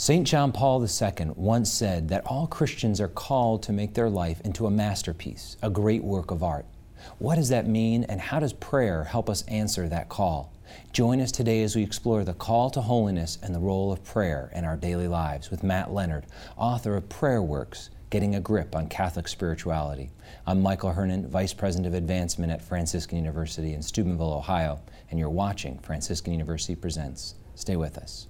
St. John Paul II once said that all Christians are called to make their life into a masterpiece, a great work of art. What does that mean, and how does prayer help us answer that call? Join us today as we explore the call to holiness and the role of prayer in our daily lives with Matt Leonard, author of Prayer Works Getting a Grip on Catholic Spirituality. I'm Michael Hernon, Vice President of Advancement at Franciscan University in Steubenville, Ohio, and you're watching Franciscan University Presents. Stay with us.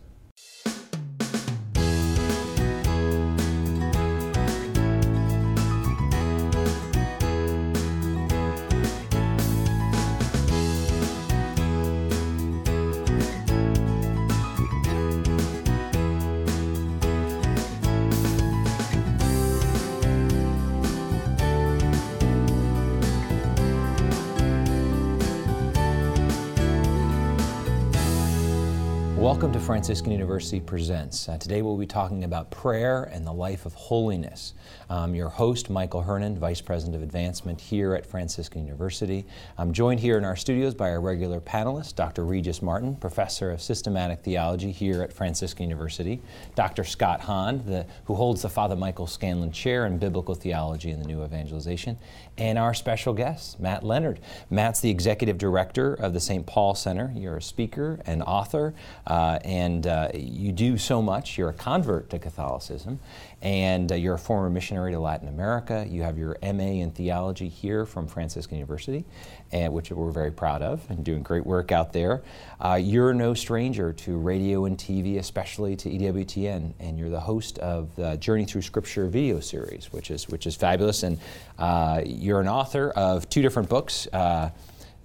Franciscan University Presents. Uh, today we'll be talking about prayer and the life of holiness. I'm your host, Michael Hernon, Vice President of Advancement here at Franciscan University. I'm joined here in our studios by our regular panelist, Dr. Regis Martin, Professor of Systematic Theology here at Franciscan University, Dr. Scott Hahn, the, who holds the Father Michael Scanlon Chair in Biblical Theology and the New Evangelization, and our special guest, Matt Leonard. Matt's the Executive Director of the St. Paul Center. You're a speaker and author. Uh, uh, and uh, you do so much. You're a convert to Catholicism, and uh, you're a former missionary to Latin America. You have your MA in theology here from Franciscan University, and, which we're very proud of, and doing great work out there. Uh, you're no stranger to radio and TV, especially to EWTN, and you're the host of the Journey Through Scripture video series, which is which is fabulous. And uh, you're an author of two different books.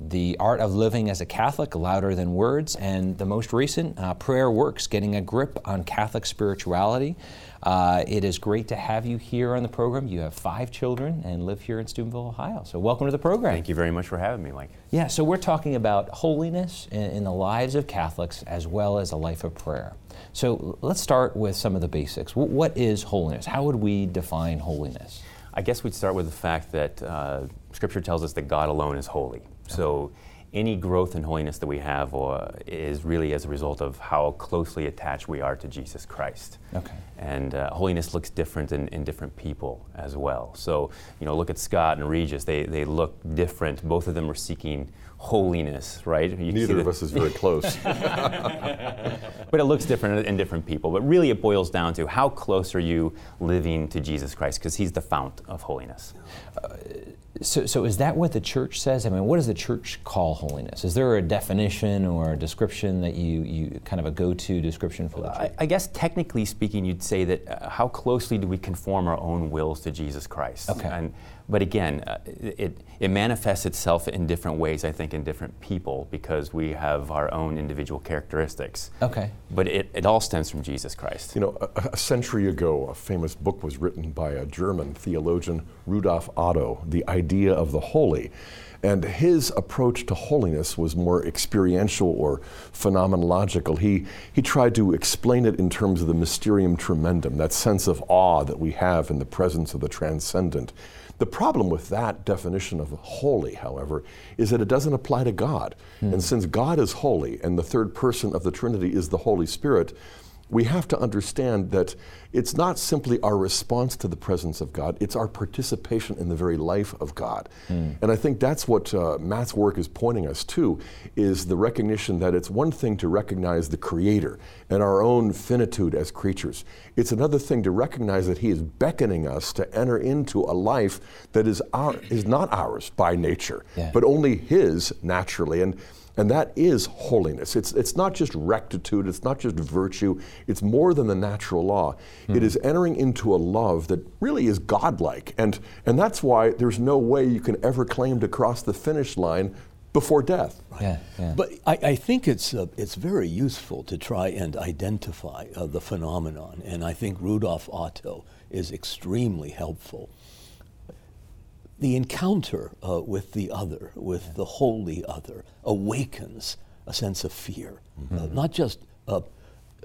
The Art of Living as a Catholic, Louder Than Words, and the most recent, uh, Prayer Works, Getting a Grip on Catholic Spirituality. Uh, it is great to have you here on the program. You have five children and live here in Steubenville, Ohio. So, welcome to the program. Thank you very much for having me, Mike. Yeah, so we're talking about holiness in, in the lives of Catholics as well as a life of prayer. So, let's start with some of the basics. W- what is holiness? How would we define holiness? I guess we'd start with the fact that uh, Scripture tells us that God alone is holy. So any growth in holiness that we have uh, is really as a result of how closely attached we are to Jesus Christ. Okay. And uh, holiness looks different in, in different people as well. So, you know, look at Scott and Regis. They, they look different. Both of them are seeking holiness, right? You Neither of us is very close. but it looks different in different people. But really, it boils down to how close are you living to Jesus Christ? Because He's the fount of holiness. Uh, so, so is that what the church says? I mean, what does the church call holiness? Is there a definition or a description that you, you kind of a go-to description for the church? I, I guess technically speaking, you'd say that uh, how closely do we conform our own wills to Jesus Christ? Okay. And but again, uh, it, it manifests itself in different ways, I think, in different people because we have our own individual characteristics. Okay. But it, it all stems from Jesus Christ. You know, a, a century ago, a famous book was written by a German theologian, Rudolf Otto, The Idea of the Holy. And his approach to holiness was more experiential or phenomenological. He, he tried to explain it in terms of the mysterium tremendum, that sense of awe that we have in the presence of the transcendent. The problem with that definition of holy, however, is that it doesn't apply to God. Mm. And since God is holy and the third person of the Trinity is the Holy Spirit, we have to understand that it's not simply our response to the presence of God, it's our participation in the very life of God. Mm. And I think that's what uh, Matt's work is pointing us to, is the recognition that it's one thing to recognize the Creator and our own finitude as creatures. It's another thing to recognize that He is beckoning us to enter into a life that is, our, is not ours by nature, yeah. but only His naturally. And and that is holiness. It's, it's not just rectitude, it's not just virtue, it's more than the natural law. Mm-hmm. It is entering into a love that really is godlike. And, and that's why there's no way you can ever claim to cross the finish line before death. Yeah, yeah. But I, I think it's, uh, it's very useful to try and identify uh, the phenomenon. And I think Rudolf Otto is extremely helpful the encounter uh, with the other, with yeah. the holy other, awakens a sense of fear. Mm-hmm. Uh, not just a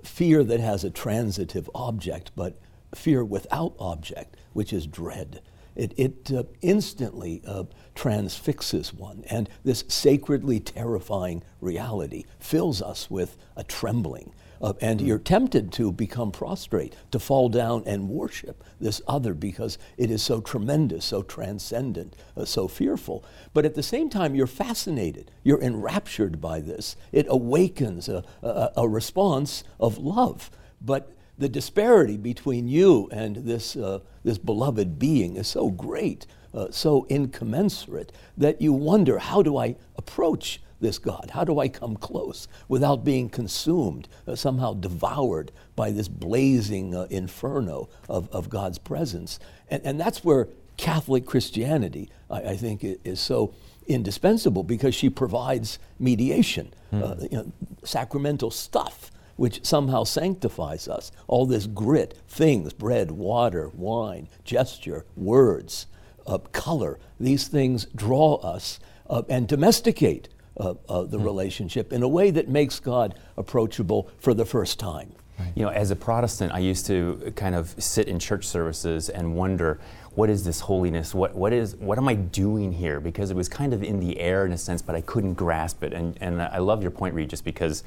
fear that has a transitive object, but fear without object, which is dread. It, it uh, instantly uh, transfixes one, and this sacredly terrifying reality fills us with a trembling. Uh, and you're tempted to become prostrate, to fall down and worship this other because it is so tremendous, so transcendent, uh, so fearful. But at the same time, you're fascinated, you're enraptured by this. It awakens a, a, a response of love. But the disparity between you and this, uh, this beloved being is so great, uh, so incommensurate, that you wonder how do I approach this God? How do I come close without being consumed, uh, somehow devoured by this blazing uh, inferno of, of God's presence? And, and that's where Catholic Christianity, I, I think, is so indispensable because she provides mediation, mm. uh, you know, sacramental stuff which somehow sanctifies us. All this grit, things, bread, water, wine, gesture, words, uh, color, these things draw us uh, and domesticate uh, uh, the mm. relationship in a way that makes God approachable for the first time. You know, as a Protestant, I used to kind of sit in church services and wonder, what is this holiness? What, what, is, what am I doing here? Because it was kind of in the air in a sense, but I couldn't grasp it. And, and I love your point, Regis, because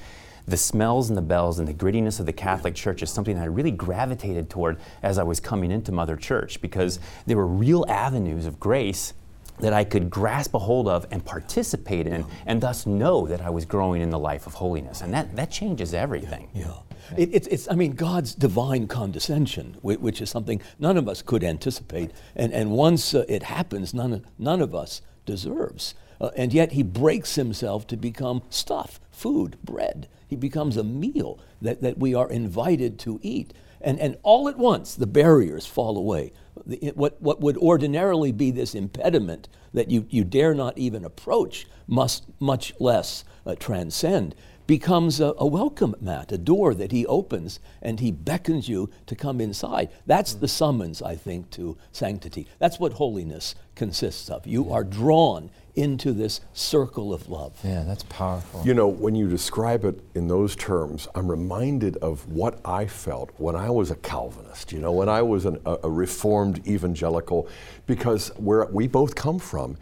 the smells and the bells and the grittiness of the Catholic Church is something that I really gravitated toward as I was coming into Mother Church because there were real avenues of grace that I could grasp a hold of and participate in, and thus know that I was growing in the life of holiness. And that, that changes everything. Yeah. yeah. It, it's, it's, I mean, God's divine condescension, which is something none of us could anticipate. And, and once uh, it happens, none, none of us deserves. Uh, and yet he breaks himself to become stuff, food, bread. He becomes a meal that, that we are invited to eat. And, and all at once, the barriers fall away the, what, what would ordinarily be this impediment that you, you dare not even approach, must much less uh, transcend, becomes a, a, welcome mat, a door that he opens and he beckons you to come inside. That's the summons, I think, to sanctity. That's what holiness consists of. You are drawn into this circle of love. Yeah, that's powerful. You know, when you describe it in those terms, I'm reminded of what I felt when I was a Calvinist, you know, when I was an, a, a reformed evangelical, because where we both come from,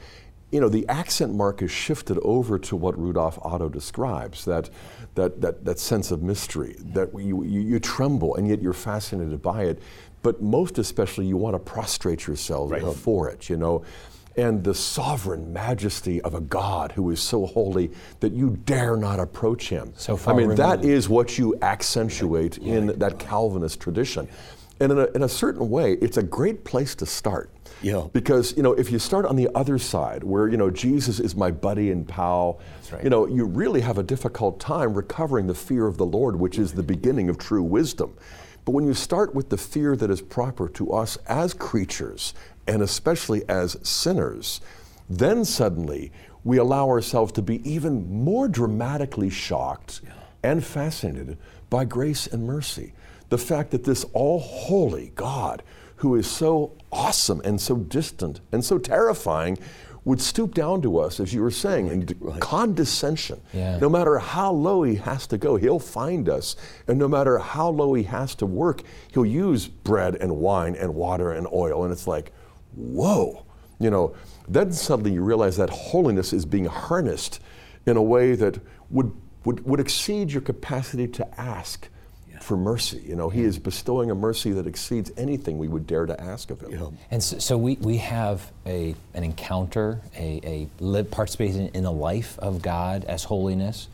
you know, the accent mark is shifted over to what Rudolf Otto describes that, that, that, that sense of mystery, that you, you, you tremble and yet you're fascinated by it. But most especially, you want to prostrate yourself right. before it, you know and the sovereign majesty of a God who is so holy that you dare not approach him. So far I mean, removed. that is what you accentuate in that Calvinist tradition. And in a, in a certain way, it's a great place to start. Yeah. Because, you know, if you start on the other side, where, you know, Jesus is my buddy and pal, right. you know, you really have a difficult time recovering the fear of the Lord, which is the beginning of true wisdom. But when you start with the fear that is proper to us as creatures, and especially as sinners, then suddenly we allow ourselves to be even more dramatically shocked yeah. and fascinated by grace and mercy. The fact that this all holy God, who is so awesome and so distant and so terrifying, would stoop down to us, as you were saying, in right. condescension. Yeah. No matter how low he has to go, he'll find us. And no matter how low he has to work, he'll use bread and wine and water and oil. And it's like, whoa, you know, then suddenly you realize that holiness is being harnessed in a way that would, would, would exceed your capacity to ask yeah. for mercy. You know, He is bestowing a mercy that exceeds anything we would dare to ask of Him. Yeah. And so, so, we, we have a, an encounter, a, a live, participating in the life of God as holiness.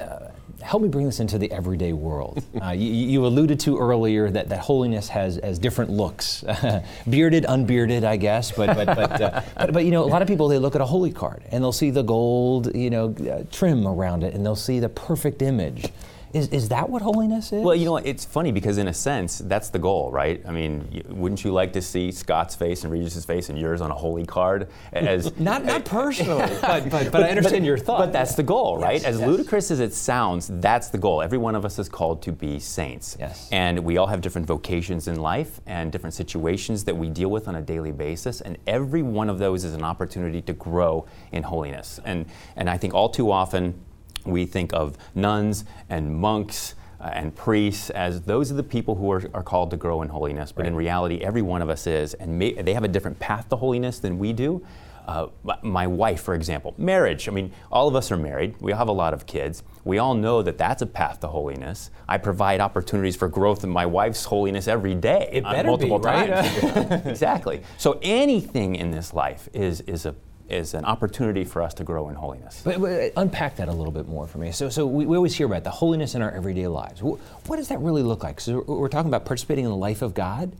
Uh, help me bring this into the everyday world. Uh, you, you, alluded to earlier that, that holiness has, has different looks, bearded, unbearded, I guess. But but but, uh, but, but you know, a lot of people they look at a holy card and they'll see the gold you know uh, trim around it and they'll see the perfect image. Is, is that what holiness is? Well, you know, it's funny because in a sense, that's the goal, right? I mean, wouldn't you like to see Scott's face and Regis's face and yours on a holy card? As not not personally, but, but, but, I understand but, your thought. But that's the goal, right? Yes, as yes. ludicrous as it sounds, that's the goal. Every one of us is called to be saints. Yes. And we all have different vocations in life and different situations that we deal with on a daily basis, and every one of those is an opportunity to grow in holiness. And and I think all too often we think of nuns and monks uh, and priests as those are the people who are, are called to grow in holiness. But right. in reality, every one of us is, and may, they have a different path to holiness than we do. Uh, my wife, for example, marriage. I mean, all of us are married. We have a lot of kids. We all know that that's a path to holiness. I provide opportunities for growth in my wife's holiness every day. It better multiple be, right? times. exactly. So anything in this life is, is a is an opportunity for us to grow in holiness. But, but unpack that a little bit more for me. So, so we, we, always hear about the holiness in our everyday lives. What does that really look like? So we're talking about participating in the life of God.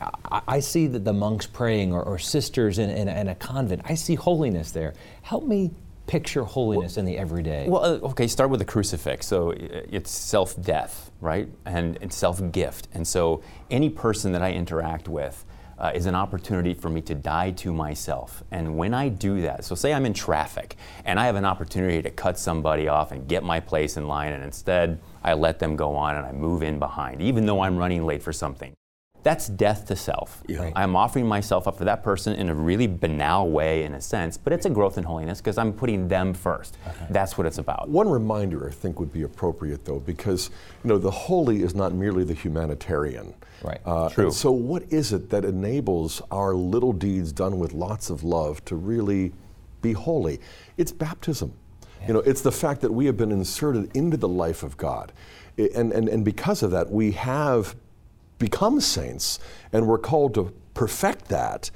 I, I see that the monks praying or, or sisters in, in, in, a convent. I see holiness there. Help me picture holiness well, in the everyday. Well, uh, okay, start with the crucifix. So it's self death, right? And it's self gift. And so any person that I interact with, uh, is an opportunity for me to die to myself. And when I do that, so say I'm in traffic and I have an opportunity to cut somebody off and get my place in line, and instead I let them go on and I move in behind, even though I'm running late for something. That's death to self. Yeah. I'm offering myself up for that person in a really banal way, in a sense, but it's a growth in holiness because I'm putting them first. Okay. That's what it's about. One reminder I think would be appropriate, though, because you know the holy is not merely the humanitarian. Right. Uh, True. So, what is it that enables our little deeds done with lots of love to really be holy? It's baptism. Yeah. You know, it's the fact that we have been inserted into the life of God. And, and, and because of that, we have become saints, and we're called to perfect that.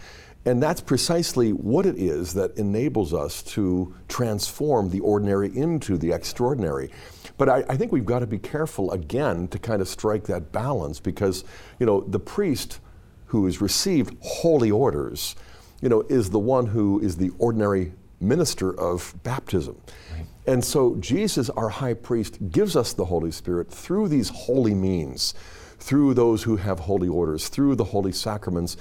And that's precisely what it is that enables us to transform the ordinary into the extraordinary. But I, I, think we've got to be careful again to kind of strike that balance because, you know, the priest who has received holy orders, you know, is the one who is the ordinary minister of baptism. Right. And so Jesus, our high priest, gives us the Holy Spirit through these holy means through those who have holy orders, through the holy sacraments.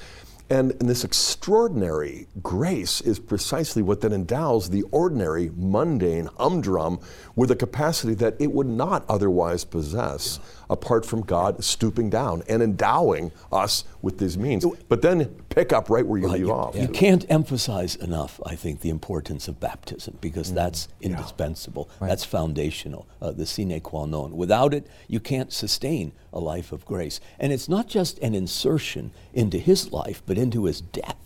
And, and, this extraordinary grace is precisely what then endows the ordinary, mundane, humdrum with a capacity that it would not otherwise possess apart from God stooping down and endowing us with these means. But then pick up right where you leave you, off. You can't emphasize enough, I think, the importance of baptism because mm. that's indispensable. Yeah. Right. That's foundational, uh, the sine qua non. Without it, you can't sustain a life of grace. And it's not just an insertion into his life, but into his death.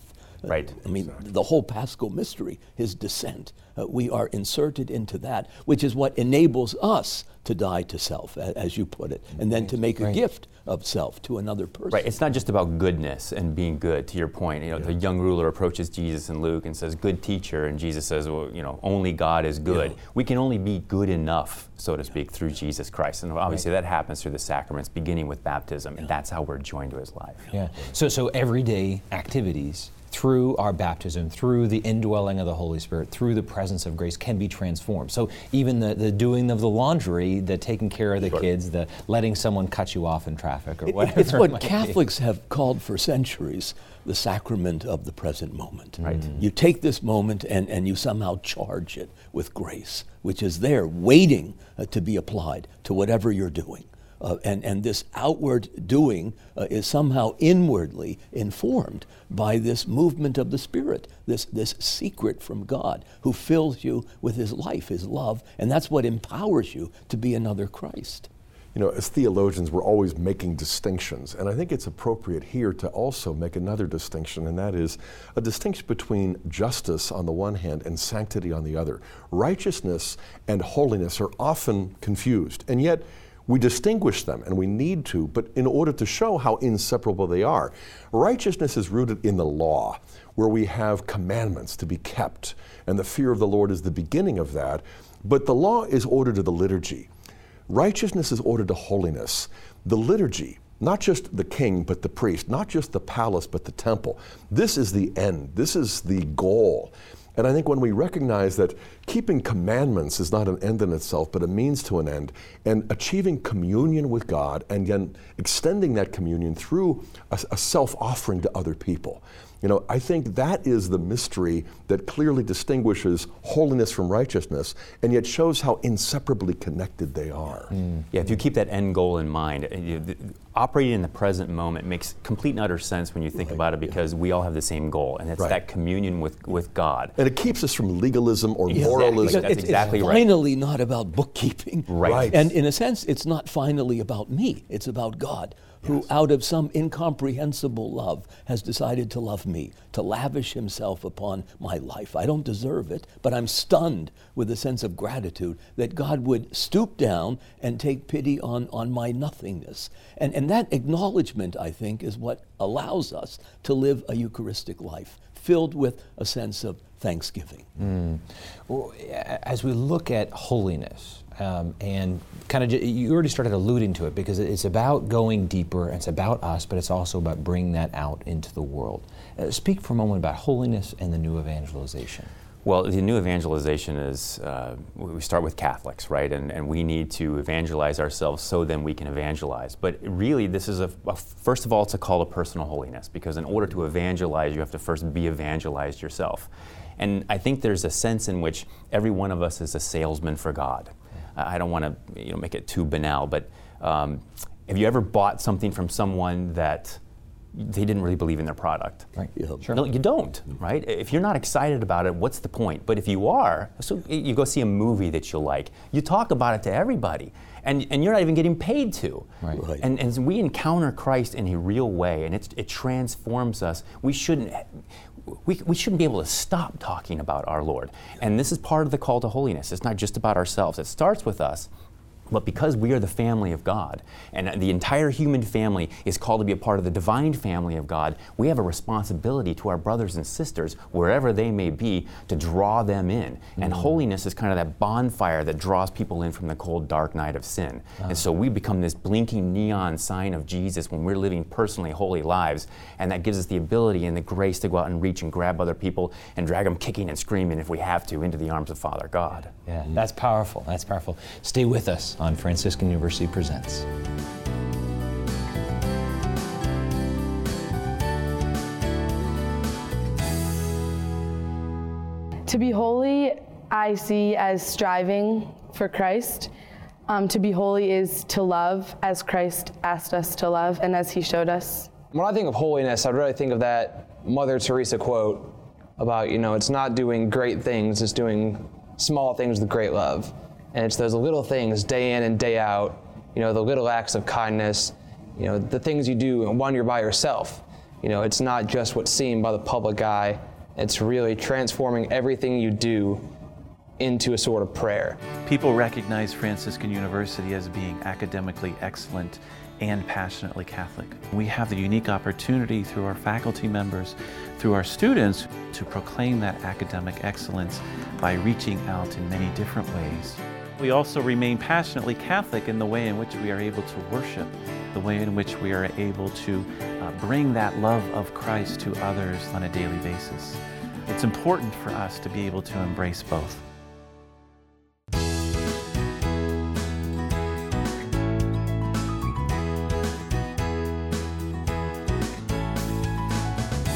Right. I mean, exactly. the whole paschal mystery, his descent, uh, we are inserted into that, which is what enables us to die to self, as you put it, and then to make a gift of self to another person. Right. It's not just about goodness and being good. To your point, you know, yeah. the young ruler approaches Jesus in Luke and says, "Good teacher," and Jesus says, "Well, you know, only God is good. Yeah. We can only be good enough, so to speak, through Jesus Christ." And obviously, right. that happens through the sacraments, beginning with baptism, and that's how we're joined to His life. Yeah. So, so everyday activities through our baptism, through the indwelling of the Holy Spirit, through the presence of grace, can be transformed. So even the, the doing of the laundry, the taking care of the sure. kids, the letting someone cut you off in traffic or whatever. It's what it Catholics be. have called for centuries the sacrament of the present moment. Right. Mm. You take this moment and, and you somehow charge it with grace, which is there waiting uh, to be applied to whatever you're doing. Uh, and, and this outward doing uh, is somehow inwardly informed by this movement of the Spirit, this, this secret from God who fills you with His life, His love, and that's what empowers you to be another Christ. You know, as theologians, we're always making distinctions, and I think it's appropriate here to also make another distinction, and that is a distinction between justice on the one hand and sanctity on the other. Righteousness and holiness are often confused, and yet we distinguish them, and we need to, but in order to show how inseparable they are. Righteousness is rooted in the law, where we have commandments to be kept, and the fear of the Lord is the beginning of that. But the law is ordered to the liturgy. Righteousness is ordered to holiness. The liturgy, not just the king, but the priest, not just the palace, but the temple. This is the end, this is the goal. And I think when we recognize that keeping commandments is not an end in itself, but a means to an end, and achieving communion with God and then extending that communion through a, a self offering to other people. You know, I think that is the mystery that clearly distinguishes holiness from righteousness and yet shows how inseparably connected they are. Mm. Yeah, if you keep that end goal in mind, uh, you, the, operating in the present moment makes complete and utter sense when you think right. about it because yeah. we all have the same goal, and it's right. that communion with, with God. And it keeps us from legalism or exactly. moralism. That's it's, exactly it's right. finally not about bookkeeping. Right. And in a sense, it's not finally about me, it's about God who, out of some incomprehensible love, has decided to love me, to lavish himself upon my life. I don't deserve it, but I'm stunned with a sense of gratitude that God would stoop down and take pity on, on my nothingness. And, and that acknowledgement, I think, is what allows us to live a Eucharistic life filled with a sense of thanksgiving. Mm. Well, as we look at holiness, um, and kind of you already started alluding to it because it's about going deeper it's about us but it's also about bringing that out into the world uh, speak for a moment about holiness and the new evangelization well, the new evangelization is uh, we start with Catholics, right? And, and we need to evangelize ourselves so then we can evangelize. But really, this is a, a, first of all, it's a call to personal holiness because in order to evangelize, you have to first be evangelized yourself. And I think there's a sense in which every one of us is a salesman for God. I don't want to you know, make it too banal, but um, have you ever bought something from someone that they didn't really believe in their product? Right. Yeah. Sure. No, you don't, right? If you're not excited about it, what's the point? But if you are, so you go see a movie that you like, you talk about it to everybody. And, and you're not even getting paid to. Right. right. And, and we encounter Christ in a real way, and it transforms us. We shouldn't, we, we shouldn't be able to stop talking about our Lord. And this is part of the call to holiness. It's not just about ourselves, it starts with us. But because we are the family of God, and the entire human family is called to be a part of the divine family of God, we have a responsibility to our brothers and sisters, wherever they may be, to draw them in. Mm-hmm. And holiness is kind of that bonfire that draws people in from the cold, dark night of sin. And so we become this blinking neon sign of Jesus when we're living personally holy lives. And that gives us the ability and the grace to go out and reach and grab other people and drag them kicking and screaming if we have to into the arms of Father God. Yeah, that's powerful. That's powerful. Stay with us on Franciscan University Presents. To be holy, I see as striving for Christ. Um, to be holy is to love as Christ asked us to love and as he showed us. When I think of holiness, I'd really think of that Mother Teresa quote about, you know, it's not doing great things, it's doing small things with great love. And it's those little things day in and day out, you know, the little acts of kindness, you know, the things you do when you're by yourself. You know, it's not just what's seen by the public eye, it's really transforming everything you do into a sort of prayer. People recognize Franciscan University as being academically excellent and passionately Catholic. We have the unique opportunity through our faculty members, through our students, to proclaim that academic excellence by reaching out in many different ways. We also remain passionately Catholic in the way in which we are able to worship, the way in which we are able to uh, bring that love of Christ to others on a daily basis. It's important for us to be able to embrace both.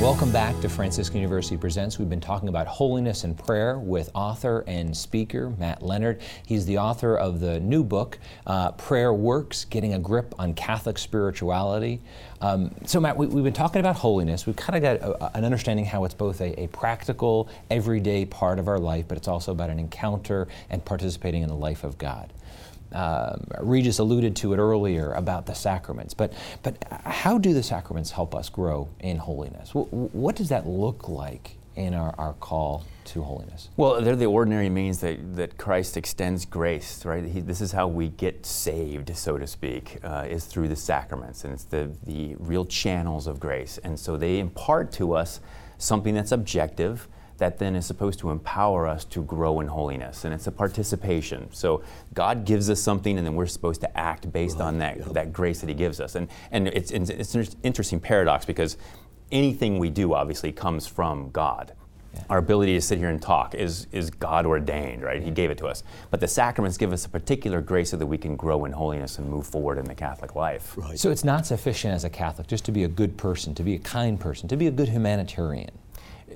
Welcome back to Franciscan University Presents. We've been talking about holiness and prayer with author and speaker Matt Leonard. He's the author of the new book, uh, Prayer Works Getting a Grip on Catholic Spirituality. Um, so, Matt, we, have been talking about holiness. We've kind of got a, an understanding how it's both a, a, practical, everyday part of our life, but it's also about an encounter and participating in the life of God. Um, Regis alluded to it earlier about the sacraments, but, but how do the sacraments help us grow in holiness? W- what does that look like in our, our call to holiness? Well, they're the ordinary means that, that Christ extends grace, right? He, this is how we get saved, so to speak, uh, is through the sacraments, and it's the, the real channels of grace. And so they impart to us something that's objective that then is supposed to empower us to grow in holiness. And it's a participation. So God gives us something, and then we're supposed to act based right. on that, yep. that grace that He gives us. And, and it's, it's an interesting paradox because anything we do obviously comes from God. Yeah. Our ability to sit here and talk is, is God ordained, right? He gave it to us. But the sacraments give us a particular grace so that we can grow in holiness and move forward in the Catholic life. Right. So it's not sufficient as a Catholic just to be a good person, to be a kind person, to be a good humanitarian.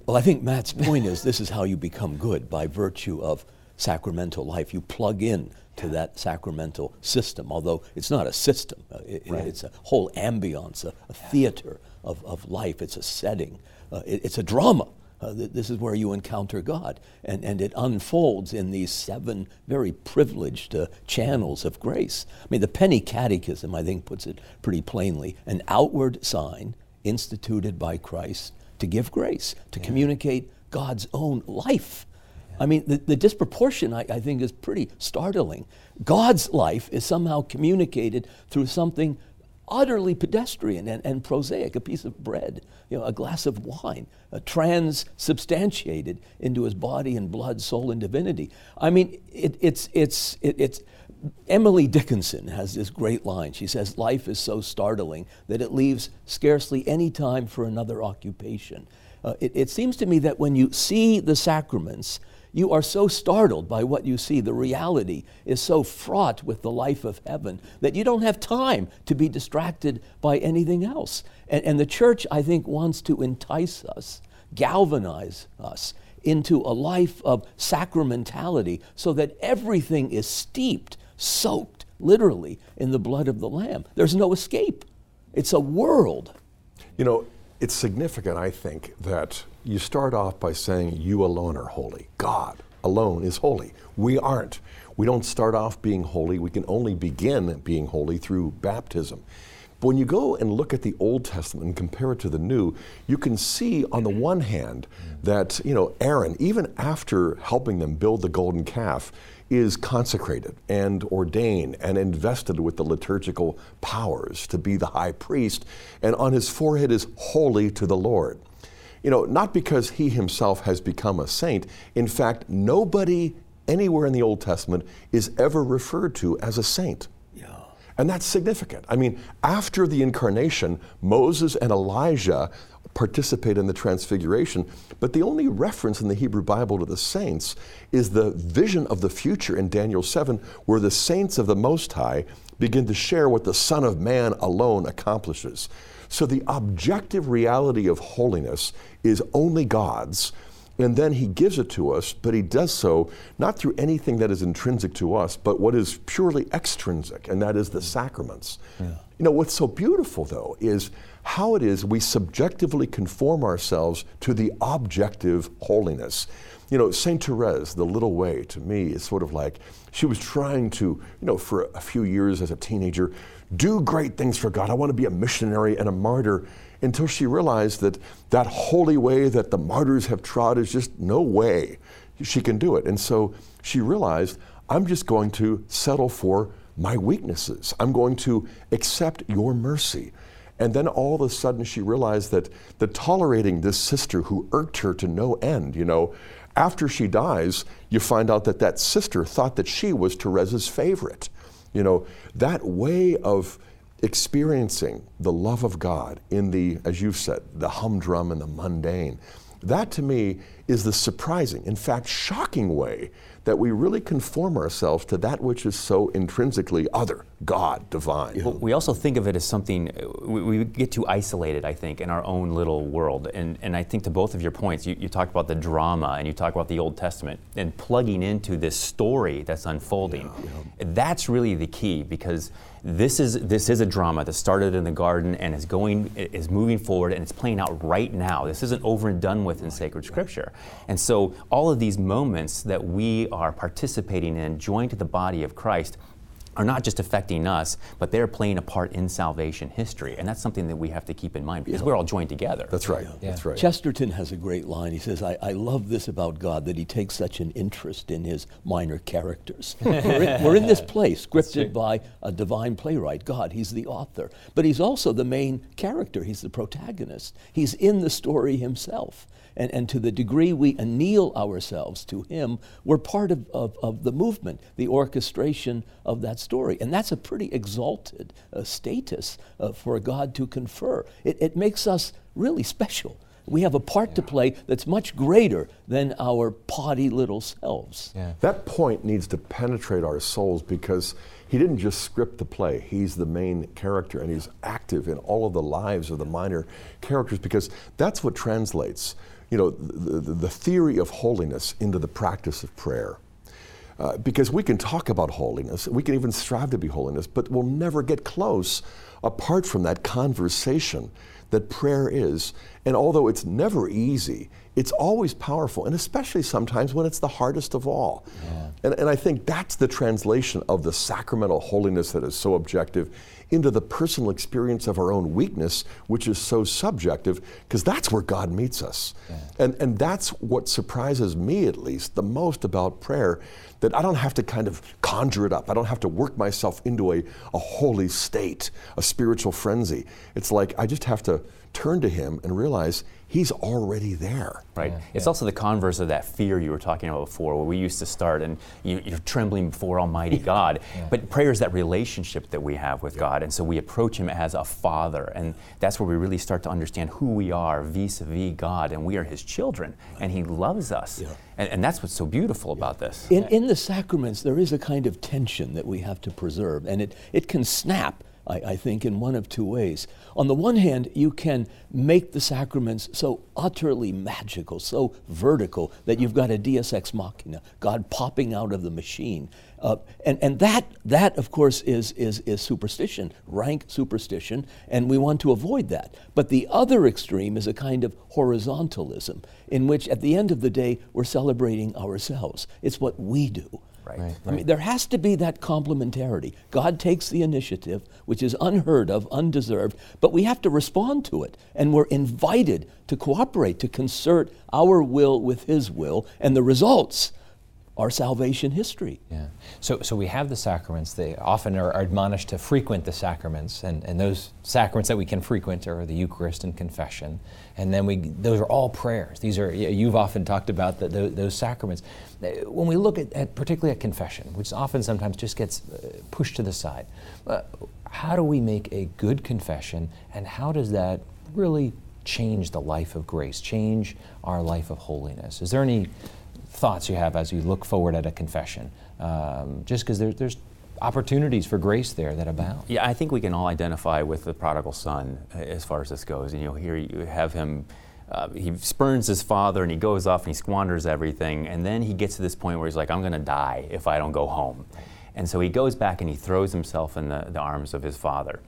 Well, I think Matt's point is this is how you become good by virtue of sacramental life. You plug in to that sacramental system, although it's not a system, uh, it, right. it's a whole ambiance, a, a theater of, of life, it's a setting, uh, it, it's a drama. Uh, th- this is where you encounter God. And, and it unfolds in these seven very privileged uh, channels of grace. I mean, the Penny Catechism, I think, puts it pretty plainly an outward sign instituted by Christ to give grace, to yeah. communicate God's own life. Yeah. I mean, the, the disproportion, I, I think, is pretty startling. God's life is somehow communicated through something utterly pedestrian and, and prosaic, a piece of bread, you know, a glass of wine, uh, transubstantiated into his body and blood, soul, and divinity. I mean, it, it's, it's, it, it's, Emily Dickinson has this great line. She says, Life is so startling that it leaves scarcely any time for another occupation. Uh, it, it seems to me that when you see the sacraments, you are so startled by what you see. The reality is so fraught with the life of heaven that you don't have time to be distracted by anything else. And, and the church, I think, wants to entice us, galvanize us into a life of sacramentality so that everything is steeped, soaked, literally, in the blood of the Lamb. There's no escape. It's a world. You know, it's significant, I think, that you start off by saying, You alone are holy. God alone is holy. We aren't. We don't start off being holy. We can only begin being holy through baptism. But when you go and look at the Old Testament and compare it to the New, you can see on the one hand that, you know, Aaron, even after helping them build the golden calf, is consecrated and ordained and invested with the liturgical powers to be the high priest, and on his forehead is holy to the Lord. You know, not because he himself has become a saint. In fact, nobody anywhere in the Old Testament is ever referred to as a saint. Yeah. And that's significant. I mean, after the incarnation, Moses and Elijah participate in the transfiguration, but the only reference in the Hebrew Bible to the saints is the vision of the future in Daniel 7, where the saints of the Most High begin to share what the Son of Man alone accomplishes. So the objective reality of holiness is only God's, and then He gives it to us, but He does so not through anything that is intrinsic to us, but what is purely extrinsic, and that is the sacraments. Yeah. You know, what's so beautiful, though, is how it is we subjectively conform ourselves to the objective holiness. You know, St. Therese, the little way, to me, is sort of like she was trying to, you know, for a few years as a teenager, do great things for God. I want to be a missionary and a martyr until she realized that that holy way that the martyrs have trod is just no way she can do it. And so she realized, I'm just going to settle for my weaknesses. I'm going to accept your mercy. And then all of a sudden she realized that, the tolerating this sister who irked her to no end, you know, after she dies, you find out that that sister thought that she was Teresa's favorite. You know, that way of experiencing the love of God in the, as you've said, the humdrum and the mundane, that to me is the surprising, in fact, shocking way that we really conform ourselves to that which is so intrinsically other, God, divine. Well, we also think of it as something, we, we, get too isolated, I think, in our own little world. And, and I think to both of your points, you, you talk about the drama and you talk about the Old Testament and plugging into this story that's unfolding. Yeah, yeah. That's really the key because this is this is a drama that started in the garden and is going is moving forward and it's playing out right now. This isn't over and done with in sacred scripture. And so all of these moments that we are participating in, joined to the body of Christ, are not just affecting us, but they're playing a part in salvation history. And that's something that we have to keep in mind because yeah. we're all joined together. That's right. Yeah. That's right. Chesterton has a great line. He says, I, I love this about God that he takes such an interest in his minor characters. we're, in, we're, in, this play, scripted by a divine playwright, God. He's the author. But he's also the main character, he's the protagonist. He's in the story himself. And, and to the degree we anneal ourselves to Him, we're part of, of, of the movement, the orchestration of that story. And that's a pretty exalted uh, status uh, for God to confer. It, it makes us really special. We have a part yeah. to play that's much greater than our potty little selves. Yeah. That point needs to penetrate our souls because he didn't just script the play. He's the main character and he's active in all of the lives of the minor characters because that's what translates you know, the, the, the theory of holiness into the practice of prayer. Uh, because we can talk about holiness, we can even strive to be holiness, but we'll never get close apart from that conversation that prayer is. And although it's never easy, it's always powerful, and especially sometimes when it's the hardest of all. Yeah. And, and I think that's the translation of the sacramental holiness that is so objective into the personal experience of our own weakness, which is so subjective, because that's where God meets us. Yeah. And, and that's what surprises me, at least, the most about prayer that I don't have to kind of conjure it up. I don't have to work myself into a, a holy state, a spiritual frenzy. It's like I just have to turn to Him and realize He's already there. Right. Yeah, it's yeah. also the converse of that fear you were talking about before, where we used to start and you, are trembling before Almighty God. yeah. But prayer is that relationship that we have with God. And so we approach Him as a Father. And that's where we really start to understand who we are vis a vis God. And we are His children. And He loves us. And, and, that's what's so beautiful about this. In, in the sacraments, there is a kind of tension that we have to preserve. And it, it can snap I, I, think, in one of two ways. On the one hand, you can make the sacraments so utterly magical, so vertical, that you've got a deus ex machina, God popping out of the machine. Uh, and and that, that, of course, is, is, is superstition, rank superstition, and we want to avoid that. But the other extreme is a kind of horizontalism, in which, at the end of the day, we're celebrating ourselves. It's what we do. Right. right. I mean, there has to be that complementarity. God takes the initiative, which is unheard of, undeserved, but we have to respond to it. And we're invited to cooperate, to concert our will with His will, and the results our salvation history. Yeah. So, so we have the sacraments. They often are, admonished to frequent the sacraments, and, and those sacraments that we can frequent are the Eucharist and confession. And then we, those are all prayers. These are, you've often talked about the, those, those sacraments. When we look at, at, particularly at confession, which often sometimes just gets uh, pushed to the side, uh, how do we make a good confession, and how does that really change the life of grace, change our life of holiness? Is there any thoughts you have as you look forward at a confession. Um, just because there, there's opportunities for grace there that abound. Yeah, I think we can all identify with the prodigal son uh, as far as this goes. And you know, here you have him. Uh, he spurns his father and he goes off and he squanders everything. And then he gets to this point where he's like, I'm going to die if I don't go home. And so he goes back and he throws himself in the, the arms of his father.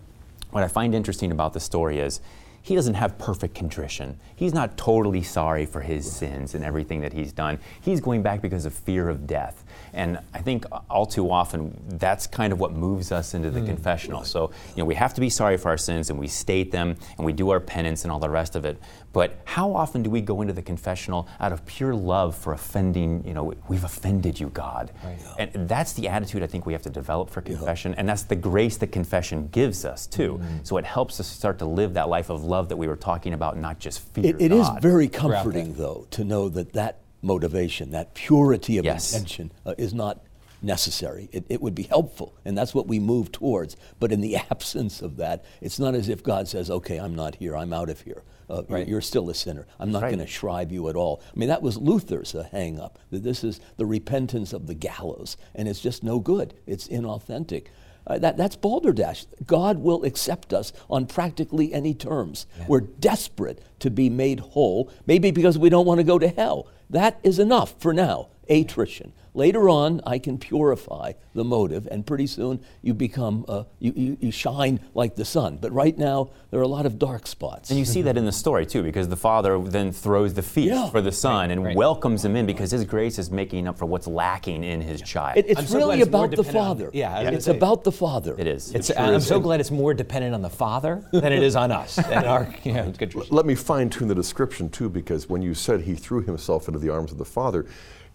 What I find interesting about the story is he doesn't have perfect contrition. He's not totally sorry for his sins and everything that he's done. He's going back because of fear of death. And I think all too often that's kind of what moves us into the mm, confessional. Right. So, you know, we have to be sorry for our sins and we state them and we do our penance and all the rest of it. But how often do we go into the confessional out of pure love for offending, you know, we've offended you, God? Right. And that's the attitude I think we have to develop for confession. Yeah. And that's the grace that confession gives us, too. Mm-hmm. So it helps us start to live that life of love that we were talking about, not just fear. It, it is very comforting, though, to know that that motivation, that purity of yes. intention, uh, is not necessary. It, it would be helpful, and that's what we move towards. But in the absence of that, it's not as if God says, okay, I'm not here, I'm out of here. Uh, right. You're still a sinner. I'm not right. going to shrive you at all. I mean, that was Luther's uh, hang up, that this is the repentance of the gallows, and it's just no good. It's inauthentic. Uh, that, that's balderdash. God will accept us on practically any terms. Yeah. We're desperate to be made whole, maybe because we don't want to go to hell. That is enough for now, attrition. Later on, I can purify the motive, and pretty soon you become, uh, you, you, you, shine like the sun. But right now, there are a lot of dark spots. And you see that in the story, too, because the father then throws the feast yeah. for the son right, and right. welcomes him in because his grace is making up for what's lacking in his child. It, it's so really about the father. On, yeah, it's say, about the father. It is. It's, it I'm so glad it's more dependent on the father than it is on us. and our, you know, Let me fine tune the description, too, because when you said he threw himself into the arms of the father,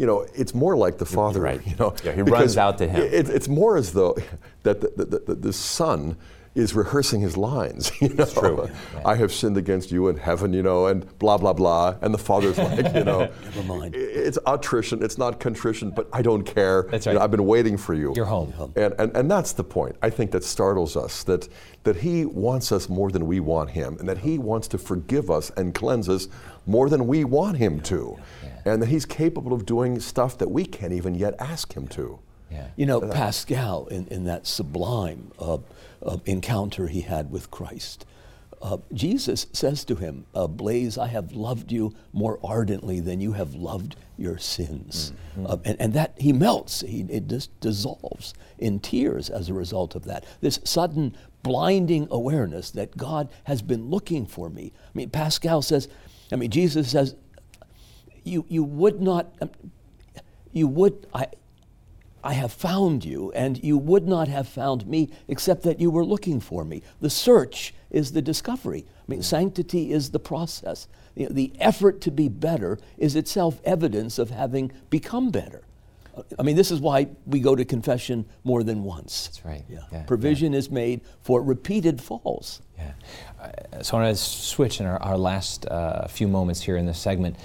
you know, it's more like the father. Right. You know, yeah, he runs out to him. It, it's more as though that the, the, the, the son is rehearsing his lines. You know, it's true. I have sinned against you in heaven, you know, and blah blah blah. And the father's like, you know, never mind. It's attrition. It's not contrition, but I don't care. That's right. You know, I've been waiting for you. You're home. And, and and that's the point. I think that startles us that that he wants us more than we want him, and that he wants to forgive us and cleanse us more than we want him to, and that he's capable of doing stuff that we can't even yet ask him to. Yeah. You know, Pascal, in, in that sublime uh, uh, encounter he had with Christ, uh, Jesus says to him, uh, Blaise, I have loved you more ardently than you have loved your sins. Mm-hmm. Uh, and, and that he melts, he, it just dissolves in tears as a result of that. This sudden blinding awareness that God has been looking for me. I mean, Pascal says, I mean, Jesus says, you, you would not, um, you would, I, I have found you, and you would not have found me except that you were looking for me. The search is the discovery. I mean, sanctity is the process. The, the effort to be better is itself evidence of having become better. I mean, this is why we go to confession more than once. That's right. Yeah. yeah Provision yeah. is made for repeated falls. Yeah. Uh, so I want to switch in our, our last uh, few moments here in this segment.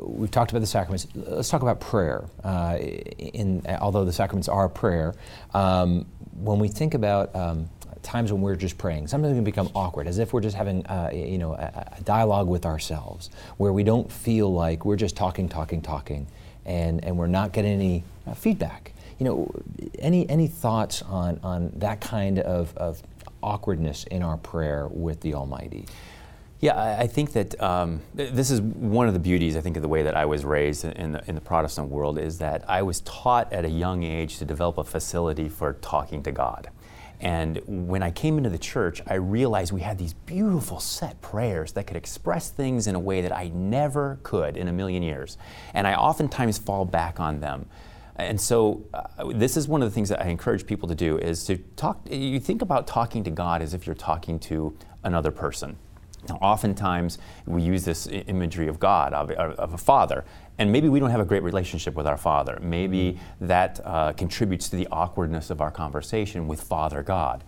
We've talked about the sacraments. Let's talk about prayer. Uh, in, although the sacraments are prayer, um, when we think about um, times when we're just praying, sometimes it can become awkward, as if we're just having, uh, you know, a, a, dialogue with ourselves, where we don't feel like we're just talking, talking, talking, and, and we're not getting any uh, feedback. You know, any any thoughts on on that kind of, of awkwardness in our prayer with the Almighty? Yeah, I think that um, this is one of the beauties, I think, of the way that I was raised in the, in the Protestant world is that I was taught at a young age to develop a facility for talking to God. And when I came into the church, I realized we had these beautiful set prayers that could express things in a way that I never could in a million years. And I oftentimes fall back on them. And so, uh, this is one of the things that I encourage people to do is to talk. You think about talking to God as if you're talking to another person. Now, oftentimes we use this imagery of God, of, of, a father, and maybe we don't have a great relationship with our father. Maybe that uh, contributes to the awkwardness of our conversation with Father God.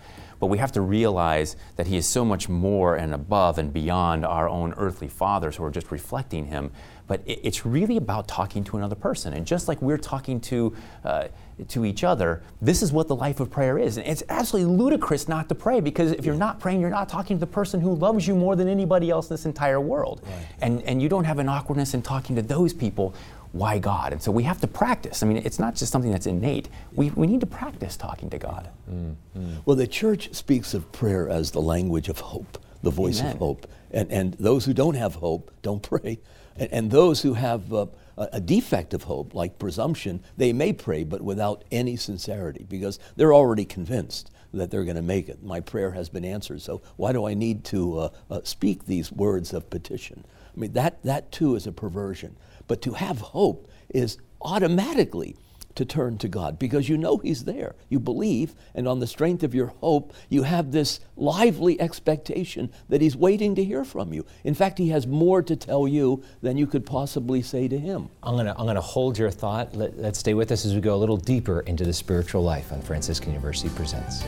But we have to realize that He is so much more and above and beyond our own earthly fathers who are just reflecting Him but it's really about talking to another person. And just like we're talking to, uh, to each other, this is what the life of prayer is. And it's absolutely ludicrous not to pray because if you're not praying, you're not talking to the person who loves you more than anybody else in this entire world. Right. And, and you don't have an awkwardness in talking to those people. Why God? And so we have to practice. I mean, it's not just something that's innate. We, we need to practice talking to God. Mm, mm. Well, the church speaks of prayer as the language of hope, the voice Amen. of hope. And, and those who don't have hope don't pray. And, and those who have uh, a defect of hope, like presumption, they may pray, but without any sincerity, because they're already convinced that they're going to make it. My prayer has been answered, so why do I need to uh, uh, speak these words of petition? I mean, that, that too is a perversion. But to have hope is automatically to turn to God because you know He's there. You believe, and on the strength of your hope, you have this lively expectation that He's waiting to hear from you. In fact, He has more to tell you than you could possibly say to Him. I'm going to I'm gonna hold your thought. Let, let's stay with us as we go a little deeper into the spiritual life on Franciscan University Presents.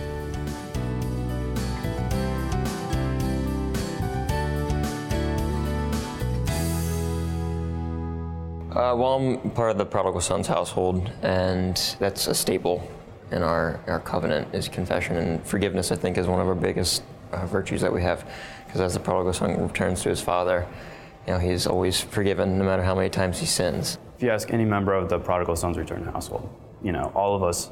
Uh, well, I'm part of the prodigal son's household, and that's a staple in our, our covenant is confession and forgiveness. I think is one of our biggest uh, virtues that we have, because as the prodigal son returns to his father, you know he's always forgiven, no matter how many times he sins. If you ask any member of the prodigal son's return household, you know all of us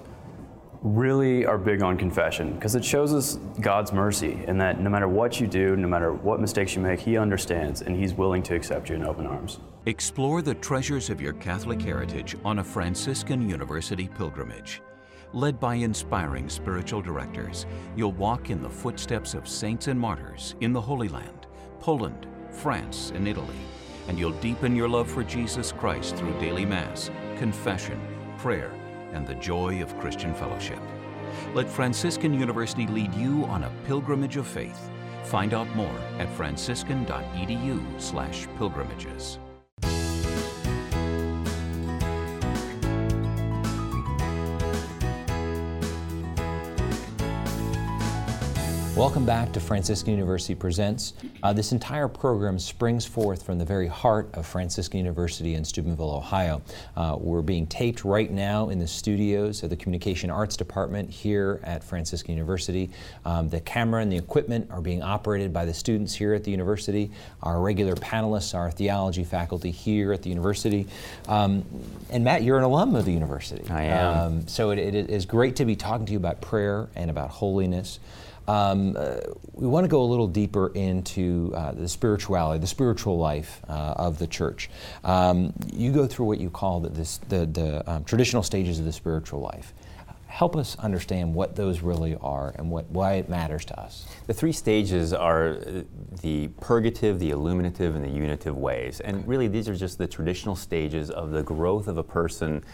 really are big on confession because it shows us God's mercy and that no matter what you do, no matter what mistakes you make, He understands and He's willing to accept you in open arms. Explore the treasures of your Catholic heritage on a Franciscan University pilgrimage. Led by inspiring spiritual directors, you'll walk in the footsteps of saints and martyrs in the Holy Land, Poland, France, and Italy, and you'll deepen your love for Jesus Christ through daily Mass, confession, prayer, and the joy of Christian fellowship. Let Franciscan University lead you on a pilgrimage of faith. Find out more at franciscan.edu/pilgrimages. Welcome back to Franciscan University Presents. Uh, this entire program springs forth from the very heart of Franciscan University in Steubenville, Ohio. Uh, we're being taped right now in the studios of the Communication Arts Department here at Franciscan University. Um, the camera and the equipment are being operated by the students here at the university. Our regular panelists are theology faculty here at the university. Um, and Matt, you're an alum of the university. I am. Um, so it, it is great to be talking to you about prayer and about holiness. Um, uh, we want to go a little deeper into uh, the spirituality, the spiritual life uh, of the church. Um, you go through what you call the, this, the, the um, traditional stages of the spiritual life. Help us understand what those really are and what, why it matters to us. The three stages are uh, the purgative, the illuminative, and the unitive ways. And really, these are just the traditional stages of the growth of a person.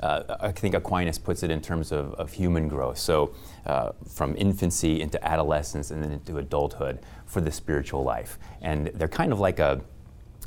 Uh, I think Aquinas puts it in terms of, of human growth. So, uh, from infancy into adolescence and then into adulthood for the spiritual life. And they're kind of like a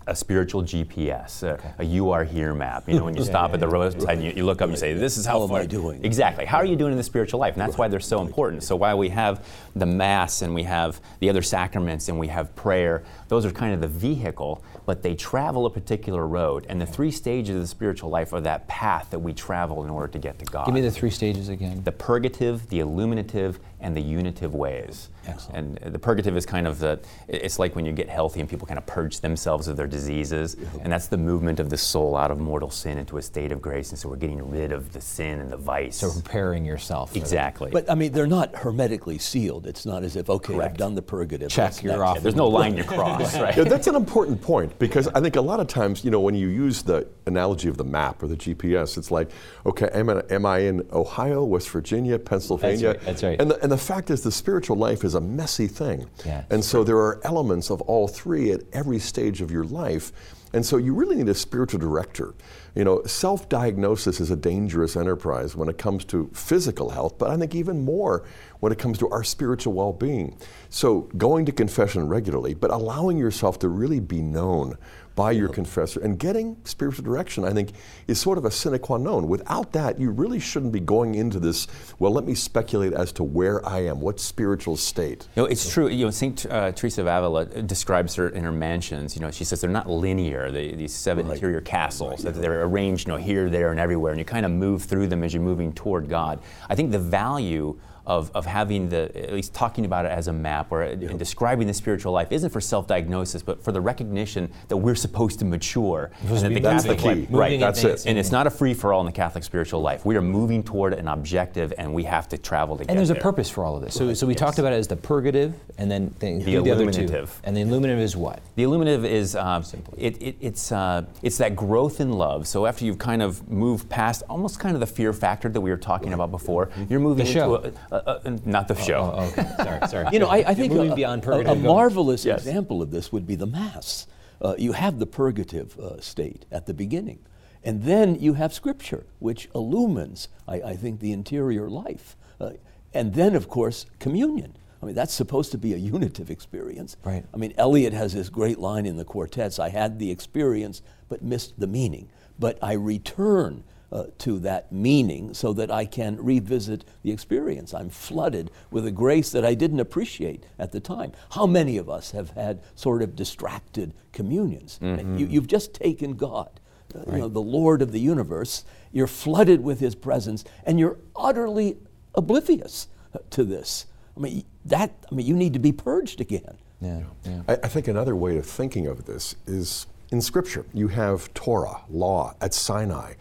a spiritual GPS, a, a, you are here map. You know, when you yeah, stop yeah, at the roadside, and you, you, look up and you say, "This is how, how far am I doing?" Exactly. How are you doing in the spiritual life? And that's right. why they're so important. So while we have the mass and we have the other sacraments and we have prayer, those are kind of the vehicle, but they travel a particular road. And the three stages of the spiritual life are that path that we travel in order to get to God. Give me the three stages again. The purgative, the illuminative, and the unitive ways. Excellent. And the purgative is kind of the, it's like when you get healthy and people kind of purge themselves of their diseases. And that's the movement of the soul out of mortal sin into a state of grace. And so we're getting rid of the sin and the vice. So preparing yourself. Exactly. But I mean, they're not hermetically sealed. It's not as if, okay, Correct. I've done the purgative. Check, you're next? off. Yeah, there's no line you cross, right? Yeah, that's an important point because I think a lot of times, you know, when you use the analogy of the map or the GPS, it's like, okay, am I, am I in Ohio, West Virginia, Pennsylvania? That's right. That's right. And the, and the fact is, the spiritual life is a messy thing. Yeah, and so there are elements of all three at every stage of your life. And so you really need a spiritual director. You know, self diagnosis is a dangerous enterprise when it comes to physical health, but I think even more when it comes to our spiritual well being. So going to confession regularly, but allowing yourself to really be known by your confessor. And getting spiritual direction, I think, is sort of a sine qua non. Without that, you really shouldn't be going into this, well, let me speculate as to where I am, what spiritual state. You know, it's true. You know, St. Uh, Teresa of Avila describes her in her mansions. You know, she says they're not linear, they, these seven right. interior castles, right. that they're arranged, you know, here, there, and everywhere, and you kind of move through them as you're moving toward God. I think the value of, of having the, at least talking about it as a map or yep. and describing the spiritual life isn't for self diagnosis, but for the recognition that we're supposed to mature. And that the that's Catholic the key. Life, right, that's it. And it's not a free for all in the Catholic spiritual life. We are moving toward an objective and we have to travel to And there's there. a purpose for all of this. So, right. so we yes. talked about it as the purgative and then the, the, the illuminative. And the illuminative is what? The illuminative is um, it, it, it's, uh, it's that growth in love. So after you've kind of moved past almost kind of the fear factor that we were talking about before, you're moving into a, a, a, not the the show. Oh, oh, okay. sorry, sorry. You know, I, I think a, beyond a, a marvelous yes. example of this would be the Mass. Uh, you have the purgative uh, state at the beginning. And then you have Scripture, which illumines, I, I think, the interior life. Uh, and then, of course, communion. I mean, that's supposed to be a unitive experience. Right. I mean, Eliot has this great line in the quartets I had the experience, but missed the meaning. But I return uh, to that meaning so that I can revisit the experience. I'm flooded with a grace that I didn't appreciate at the time. How many of us have had sort of distracted communions? Mm-hmm. You, have just taken God, uh, right. you know, the Lord of the universe. You're flooded with His presence, and you're utterly oblivious to this. I mean, that. I mean, you need to be purged again. Yeah, yeah. I, I think another way of thinking of this is in Scripture. You have Torah, law at Sinai.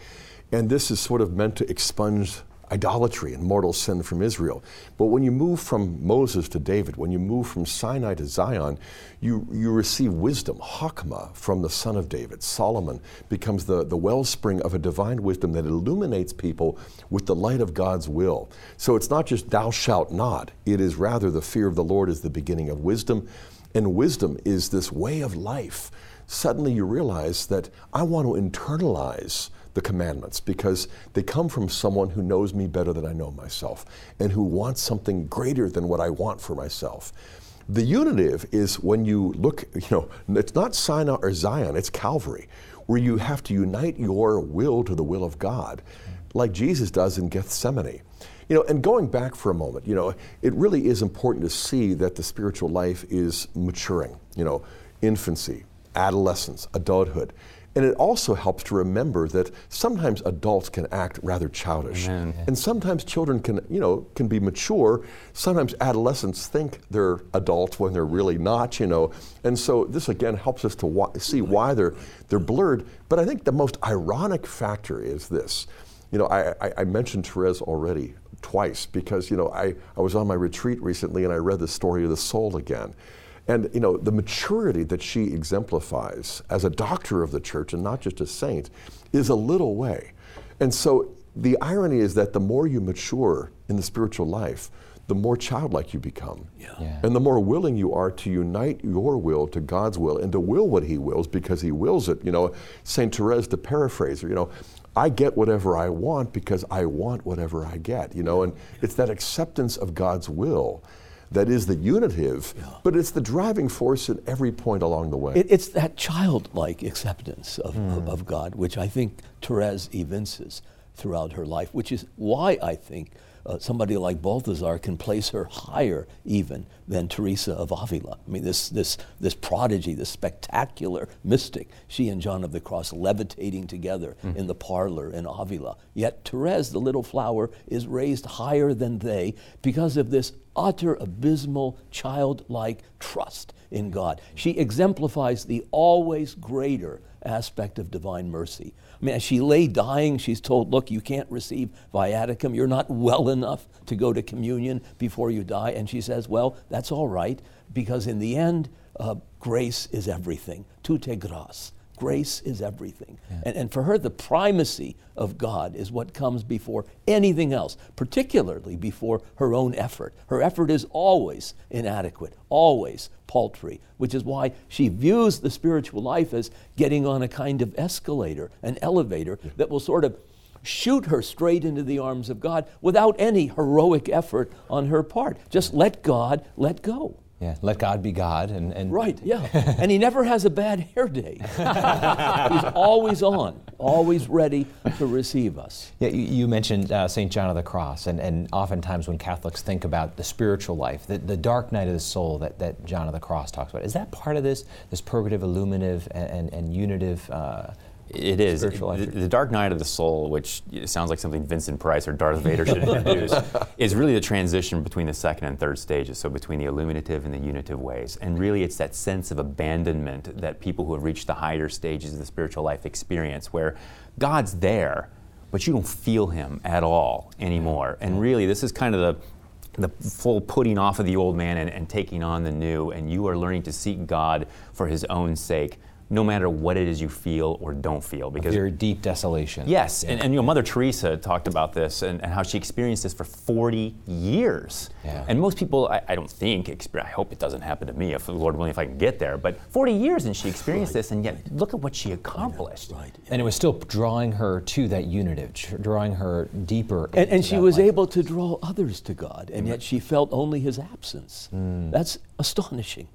And this is sort of meant to expunge idolatry and mortal sin from Israel. But when you move from Moses to David, when you move from Sinai to Zion, you, you receive wisdom, Hakma, from the son of David. Solomon becomes the, the wellspring of a divine wisdom that illuminates people with the light of God's will. So it's not just thou shalt not, it is rather the fear of the Lord is the beginning of wisdom. And wisdom is this way of life. Suddenly you realize that I want to internalize the commandments because they come from someone who knows me better than I know myself and who wants something greater than what I want for myself. The unitive is when you look, you know, it's not Sinai or Zion, it's Calvary, where you have to unite your will to the will of God, like Jesus does in Gethsemane. You know, and going back for a moment, you know, it really is important to see that the spiritual life is maturing, you know, infancy, adolescence, adulthood. And it also helps to remember that sometimes adults can act rather childish. Amen. And sometimes children can, you know, can be mature. Sometimes adolescents think they're adults when they're really not, you know. And so this again helps us to wa- see why they're they're blurred. But I think the most ironic factor is this. You know, I, I, I mentioned Therese already. twice because, you know, I, I was on my retreat recently and I read the story of the soul again. And, you know, the maturity that she exemplifies as a doctor of the church and not just a saint is a little way. And so the irony is that the more you mature in the spiritual life, the more childlike you become. Yeah. Yeah. And the more willing you are to unite your will to God's will and to will what He wills because He wills it. You know, St. Therese, to paraphrase her, you know, I get whatever I want because I want whatever I get, you know, and it's that acceptance of God's will that is the unitive, but it's the driving force at every point along the way. It, it's that childlike acceptance of, of, of God, which I think Therese evinces throughout her life, which is why I think uh, somebody like Balthasar can place her higher even than Teresa of Avila. I mean, this, this, this prodigy, this spectacular mystic, she and John of the Cross levitating together in the parlor in Avila. Yet Therese, the little flower, is raised higher than they because of this utter, abysmal, childlike trust in God. She exemplifies the always greater aspect of divine mercy. I mean, as she lay dying, she's told, Look, you can't receive viaticum. You're not well enough to go to communion before you die. And she says, Well, that's all right, because in the end, uh, grace is everything. Toute grâce. Grace is everything. And, and for her, the primacy of God is what comes before anything else, particularly before her own effort. Her effort is always inadequate, always paltry, which is why she views the spiritual life as getting on a kind of escalator, an elevator that will sort of shoot her straight into the arms of God without any heroic effort on her part. Just let God let go. Yeah, let God be God. And, and Right, yeah. and he never has a bad hair day. He's always on, always ready to receive us. Yeah, you, you mentioned uh, St. John of the Cross, and, and oftentimes when Catholics think about the spiritual life, the, the dark night of the soul that, that John of the Cross talks about, is that part of this, this purgative, illuminative, and, and, and unitive? Uh, It is. The, the Dark Night of the Soul, which sounds like something Vincent Price or Darth Vader should introduce, is really the transition between the second and third stages, so between the illuminative and the unitive ways. And really, it's that sense of abandonment that people who have reached the higher stages of the spiritual life experience, where God's there, but you don't feel Him at all anymore. And really, this is kind of the the full putting off of the old man and, and taking on the new, and you are learning to seek God for His own sake, no matter what it is you feel or don't feel. Because very deep desolation. Yes, and, and you know, Mother Teresa talked about this and, and how she experienced this for 40 years. Yeah. And most people, I, I don't think, I hope it doesn't happen to me, if Lord willing, if I can get there, but 40 years and she experienced this, and yet look at what she accomplished. Right. And it was still drawing her to that unitive, tr- drawing her deeper. And, and she that was life. able to draw others to God, and yet she felt only his absence. Mm. That's astonishing.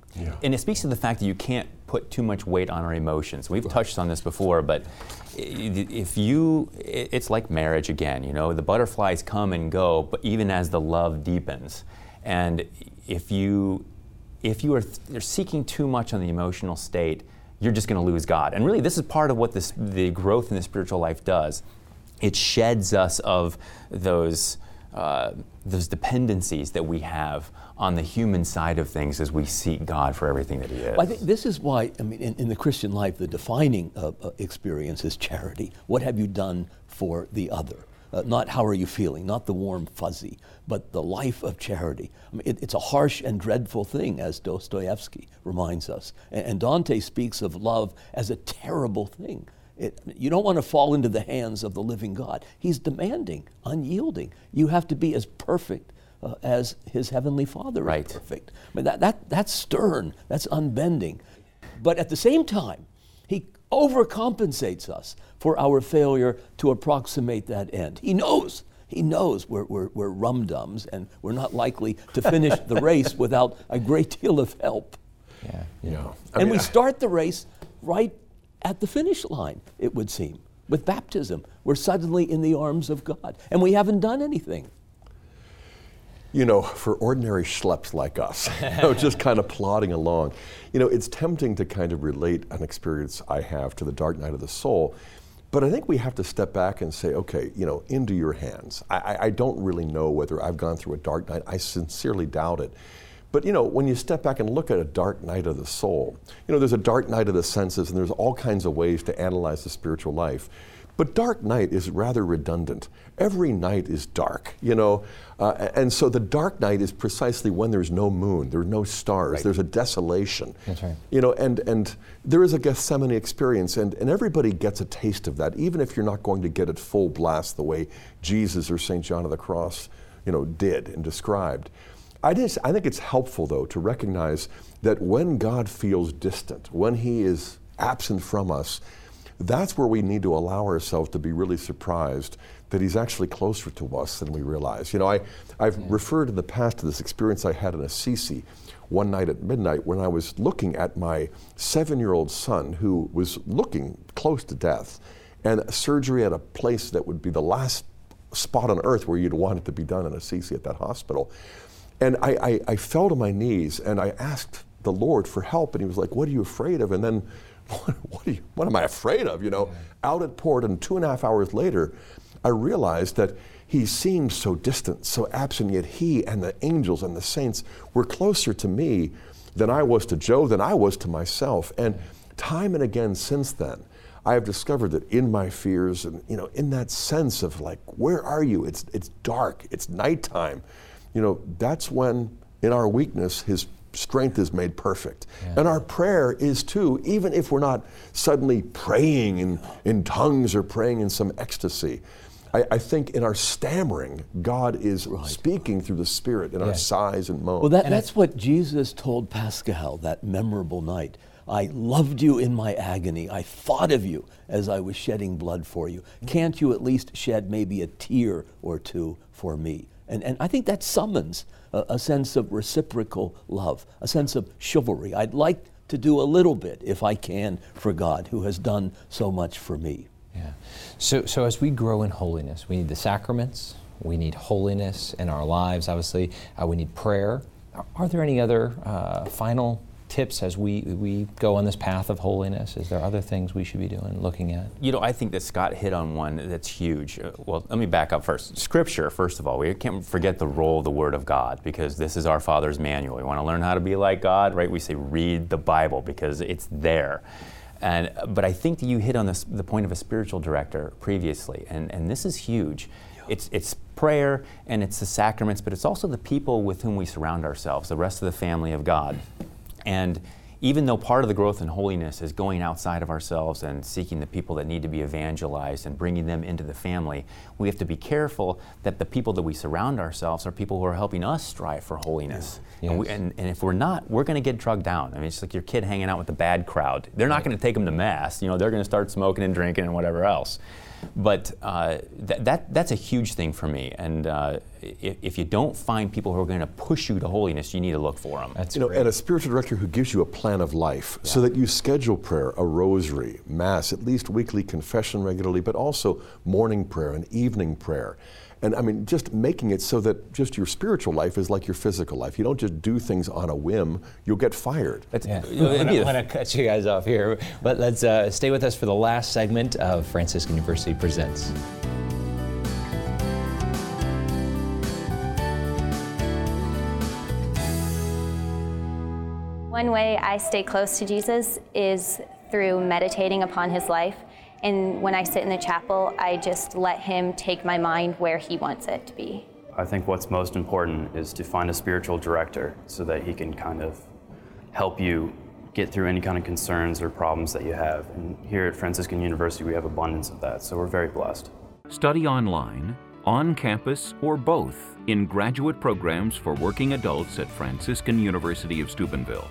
And it speaks to the fact that you can't put too much weight on our emotions. We've touched on this before, but if you, it's like marriage again, you know, the butterflies come and go, but even as the love deepens. And if you, if you are th- seeking too much on the emotional state, you're just going to lose God. And really, this is part of what this, the growth in the spiritual life does. It sheds us of those, uh, those dependencies that we have on the human side of things as we seek God for everything that He is. Well, I think this is why, I mean, in, in the Christian life, the defining uh, uh, experience is charity. What have you done for the other? Uh, not how are you feeling, not the warm fuzzy, but the life of charity. I mean, it, it's a harsh and dreadful thing, as Dostoevsky reminds us. And, and Dante speaks of love as a terrible thing. It, you don't want to fall into the hands of the living God. He's demanding, unyielding. You have to be as perfect uh, as his heavenly Father Right. is perfect. I mean, that, that, that's stern, that's unbending. But at the same time, he overcompensates us for our failure to approximate that end. He knows. He knows we're, we're, we're rum dums and we're not likely to finish the race without a great deal of help. Yeah. Yeah. I and mean, we I- start the race right at the finish line, it would seem. With baptism, we're suddenly in the arms of God, and we haven't done anything. you know, for ordinary schleps like us, you know, just kind of plodding along, you know, it's tempting to kind of relate an experience I have to the dark night of the soul. But I think we have to step back and say, okay, you know, into your hands. I, I, don't really know whether I've gone through a dark night. I sincerely doubt it. But you know, when you step back and look at a dark night of the soul, you know, there's a dark night of the senses, and there's all kinds of ways to analyze the spiritual life. But dark night is rather redundant. Every night is dark, you know, uh, and so the dark night is precisely when there's no moon, there are no stars, Right. there's a desolation. That's right. You know, and, and there is a Gethsemane experience, and, and everybody gets a taste of that, even if you're not going to get it full blast the way Jesus or St. John of the Cross, you know, did and described. I, just, I think it's helpful, though, to recognize that when God feels distant, when He is absent from us, that's where we need to allow ourselves to be really surprised that He's actually closer to us than we realize. You know, I, I've mm. referred in the past to this experience I had in Assisi one night at midnight when I was looking at my seven year old son who was looking close to death and surgery at a place that would be the last spot on earth where you'd want it to be done in Assisi at that hospital. And I, I, I fell to my knees and I asked the Lord for help, and He was like, What are you afraid of? And then, what, what, are you, what am I afraid of? You know, out at port, and two and a half hours later, I realized that He seemed so distant, so absent, yet He and the angels and the saints were closer to me than I was to Joe, than I was to myself. And time and again since then, I have discovered that in my fears and you know in that sense of like where are you it's it's dark it's nighttime you know that's when in our weakness his strength is made perfect and our prayer is too even if we're not suddenly praying in, in tongues or praying in some ecstasy I, I think in our stammering god is speaking through the spirit in our sighs and moans Well, that, that's what Jesus told Pascal that memorable night. I loved you in my agony. I thought of you as I was shedding blood for you. Can't you at least shed maybe a tear or two for me? And, and I think that summons a, a sense of reciprocal love, a sense of chivalry. I'd like to do a little bit, if I can, for God who has done so much for me. Yeah. So, so as we grow in holiness, we need the sacraments, we need holiness in our lives, obviously, uh, we need prayer. Are, there any other uh, final tips as we, we go on this path of holiness? Is there other things we should be doing, looking at? You know, I think that Scott hit on one that's huge. Uh, Well, let me back up first. Scripture, first of all, we can't forget the role of the Word of God because this is our Father's manual. We want to learn how to be like God, right? We say read the Bible because it's there. And, but I think that you hit on this, the point of a spiritual director previously, and, and this is huge. It's, it's prayer and it's the sacraments, but it's also the people with whom we surround ourselves, the rest of the family of God. And even though part of the growth in holiness is going outside of ourselves and seeking the people that need to be evangelized and bringing them into the family, we have to be careful that the people that we surround ourselves are people who are helping us strive for holiness. And, we, and, and if we're not, we're going to get drugged down. I mean, it's like your kid hanging out with the bad crowd. They're not going to take them to mass. You know, they're going to start smoking and drinking and whatever else. But uh, that, that, that's a huge thing for me. And uh, if, if you don't find people who are going to push you to holiness, you need to look for them. That's you know, and a spiritual director who gives you a plan of life so that you schedule prayer, a rosary, mass, at least weekly confession regularly, but also morning prayer and evening prayer. And I mean, just making it so that just your spiritual life is like your physical life. You don't just do things on a whim, you'll get fired. Yeah. you know, it'd I'm going to cut you guys off here, but let's uh, stay with us for the last segment of Franciscan University Presents. One way I stay close to Jesus is through meditating upon his life. And when I sit in the chapel, I just let him take my mind where he wants it to be. I think what's most important is to find a spiritual director so that he can kind of help you get through any kind of concerns or problems that you have. And here at Franciscan University, we have abundance of that, so we're very blessed. Study online, on campus, or both in graduate programs for working adults at Franciscan University of Steubenville.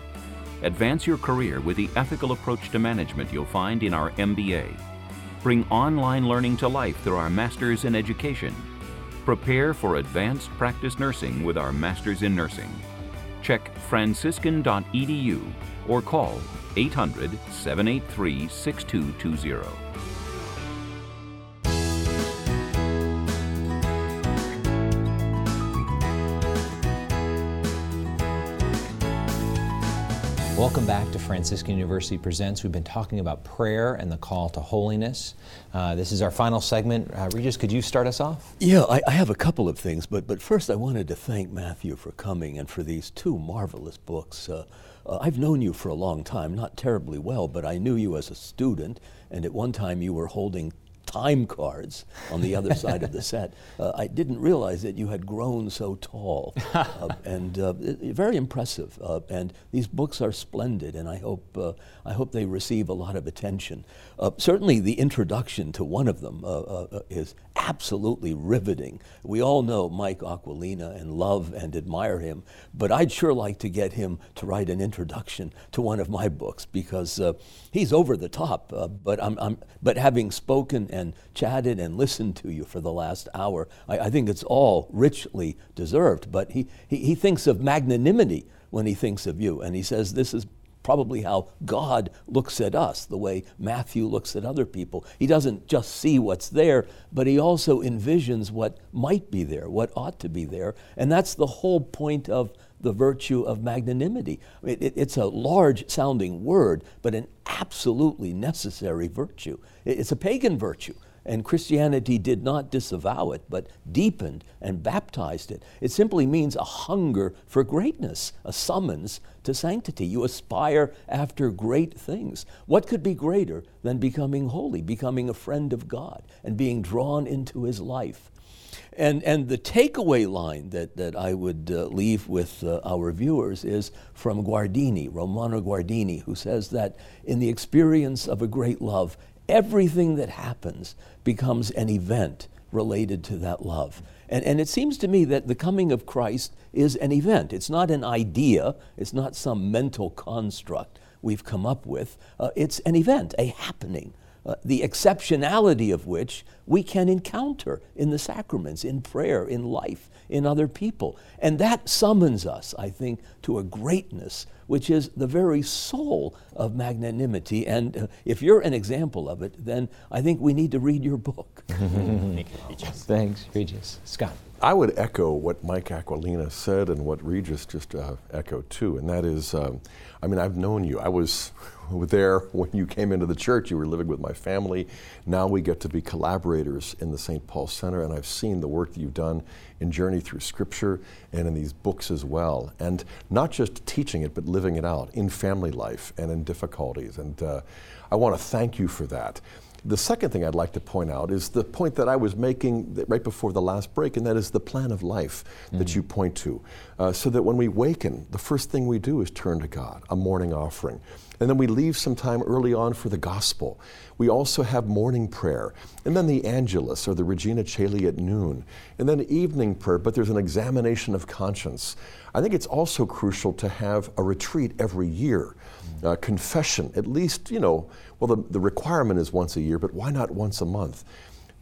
Advance your career with the ethical approach to management you'll find in our MBA. Bring online learning to life through our Masters in Education. Prepare for advanced practice nursing with our Masters in Nursing. Check franciscan.edu or call 800 783 6220. Welcome back to Franciscan University Presents. We've been talking about prayer and the call to holiness. Uh, this is our final segment. Uh, Regis, could you start us off? Yeah, I, I have a couple of things, but, but first I wanted to thank Matthew for coming and for these two marvelous books. Uh, uh, I've known you for a long time, not terribly well, but I knew you as a student, and at one time you were holding time cards on the other side of the set. Uh, I didn't realize that you had grown so tall, uh, and uh, very impressive. Uh, and these books are splendid, and I hope uh, I hope they receive a lot of attention. Uh, certainly, the introduction to one of them is absolutely riveting. We all know Mike Aquilina and love and admire him, but I'd sure like to get him to write an introduction to one of my books because he's over the top. but I'm, I'm, but having spoken and chatted and listened to you for the last hour, I, I think it's all richly deserved. But he, he, he thinks of magnanimity when he thinks of you, and he says this is probably how God looks at us, the way Matthew looks at other people. He doesn't just see what's there, but he also envisions what might be there, what ought to be there. And that's the whole point of the virtue of magnanimity. It, it, it's a large sounding word, but an absolutely necessary virtue. It, it's a pagan virtue. And Christianity did not disavow it, but deepened and baptized it. It simply means a hunger for greatness, a summons to sanctity. You aspire after great things. What could be greater than becoming holy, becoming a friend of God, and being drawn into his life? And, and the takeaway line that, that I would uh, leave with uh, our viewers is from Guardini, Romano Guardini, who says that in the experience of a great love, everything that happens becomes an event related to that love. And, and it seems to me that the coming of Christ is an event. It's not an idea, it's not some mental construct we've come up with. Uh, it's an event, a happening, uh, the exceptionality of which we can encounter in the sacraments, in prayer, in life, in other people. And that summons us, I think, to a greatness which is the very soul of magnanimity. And uh, if you're an example of it, then I think we need to read your book. Thanks, Regis. Scott. I would echo what Mike Aquilina said and what Regis just uh, echoed too, and that is, um, I mean, I've known you. I was there when you came into the church. You were living with my family. Now we get to be collaborators in the St. Paul Center, and I've seen the work that you've done in Journey Through Scripture and in these books as well. And not just teaching it, but living it out in family life and in difficulties. And uh, I want to thank you for that. The second thing I'd like to point out is the point that I was making right before the last break, and that is the plan of life mm-hmm. that you point to. Uh, so that when we waken, the first thing we do is turn to God, a morning offering. And then we leave some time early on for the gospel. We also have morning prayer, and then the Angelus or the Regina Caeli at noon, and then evening prayer, but there's an examination of conscience. I think it's also crucial to have a retreat every year, uh, confession, at least, you know, well, the, the requirement is once a year, but why not once a month?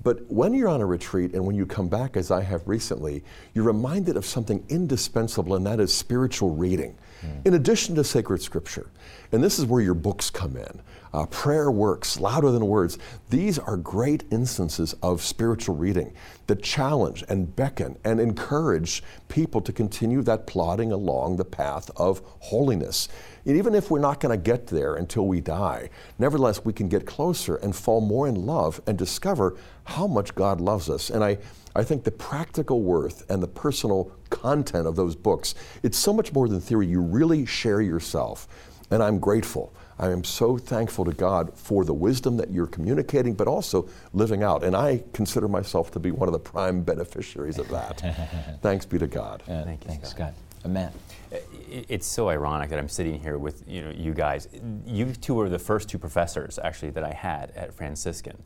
But when you're on a retreat and when you come back, as I have recently, you're reminded of something indispensable, and that is spiritual reading, mm. in addition to sacred scripture. And this is where your books come in. Uh, prayer works louder than words. These are great instances of spiritual reading that challenge and beckon and encourage people to continue that plodding along the path of holiness. And even if we're not going to get there until we die, nevertheless, we can get closer and fall more in love and discover how much God loves us. And I, I think the practical worth and the personal content of those books, it's so much more than theory. You really share yourself. And I'm grateful. I am so thankful to God for the wisdom that you're communicating, but also living out. And I consider myself to be one of the prime beneficiaries of that. Thanks be to God. Uh, Thank you, thanks, Scott. Scott. Uh, Matt. It's so ironic that I'm sitting here with you know you guys. You two were the first two professors actually that I had at Franciscan,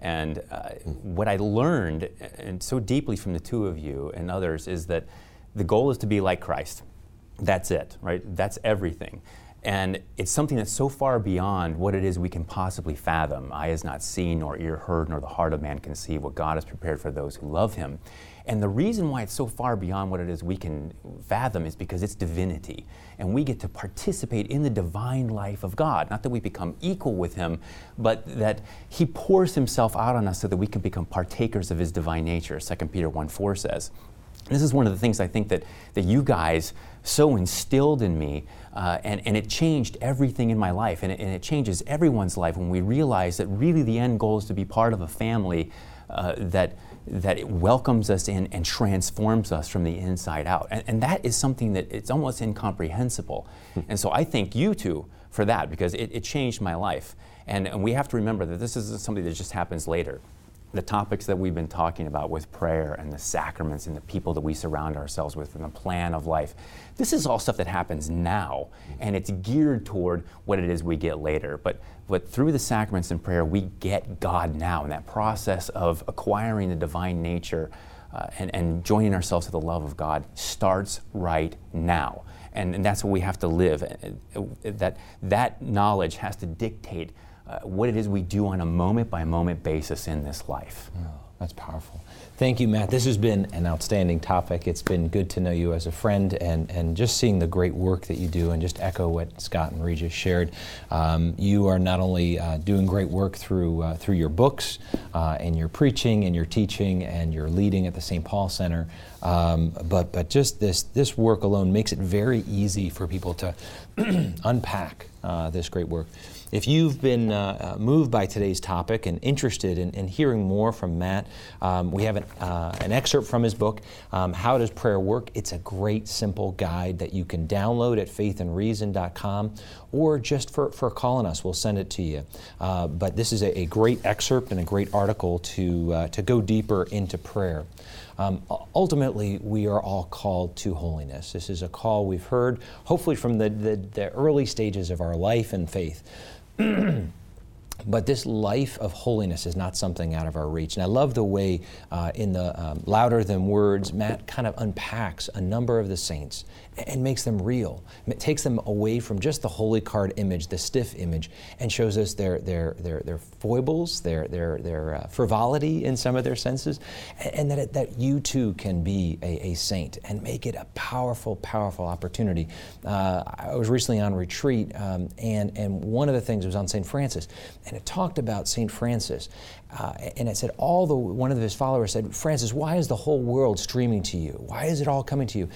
and uh, what I learned and so deeply from the two of you and others is that the goal is to be like Christ. That's it, right? That's everything. And it's something that's so far beyond what it is we can possibly fathom. Eye has not seen, nor ear heard, nor the heart of man conceive what God has prepared for those who love him. And the reason why it's so far beyond what it is we can fathom is because it's divinity. And we get to participate in the divine life of God. Not that we become equal with Him, but that He pours Himself out on us so that we can become partakers of His divine nature, 2 Peter 1 4 says. This is one of the things I think that, that you guys so instilled in me, uh, and, and it changed everything in my life, and it, and it changes everyone's life when we realize that really the end goal is to be part of a family uh, that, that it welcomes us in and transforms us from the inside out. And, and that is something that it's almost incomprehensible. Hmm. and so I thank you two for that because it, it changed my life. And, and we have to remember that this isn't something that just happens later the topics that we've been talking about with prayer and the sacraments and the people that we surround ourselves with and the plan of life, this is all stuff that happens now, and it's geared toward what it is we get later. But, but through the sacraments and prayer, we get God now, and that process of acquiring the divine nature uh, and, and joining ourselves to the love of God starts right now. And, and that's what we have to live. That, that knowledge has to dictate uh, what it is we do on a moment by moment basis in this life. Oh, that's powerful. Thank you, Matt. This has been an outstanding topic. It's been good to know you as a friend and, and just seeing the great work that you do and just echo what Scott and Regis shared. Um, you are not only uh, doing great work through, uh, through your books uh, and your preaching and your teaching and your leading at the St. Paul Center, um, but, but just this, this work alone makes it very easy for people to unpack uh, this great work. If you've been uh, uh, moved by today's topic and interested in, in hearing more from Matt, um, we have an, uh, an, excerpt from his book, um, How Does Prayer Work? It's a great, simple guide that you can download at faithandreason.com or just for, for calling us, we'll send it to you. Uh, but this is a, a, great excerpt and a great article to, uh, to go deeper into prayer. Um, ultimately, we are all called to holiness. This is a call we've heard, hopefully, from the, the, the early stages of our life and faith. but this life of holiness is not something out of our reach. And I love the way uh, in the um, Louder Than Words, Matt kind of unpacks a number of the saints and makes them real. It takes them away from just the holy card image, the stiff image, and shows us their, their, their, their foibles, their, their, their uh, frivolity in some of their senses, and, and that, it, that you too can be a, a, saint and make it a powerful, powerful opportunity. Uh, I was recently on retreat, um, and, and one of the things was on St. Francis, and it talked about St. Francis. Uh, and it said, all the, one of his followers said, Francis, why is the whole world streaming to you? Why is it all coming to you?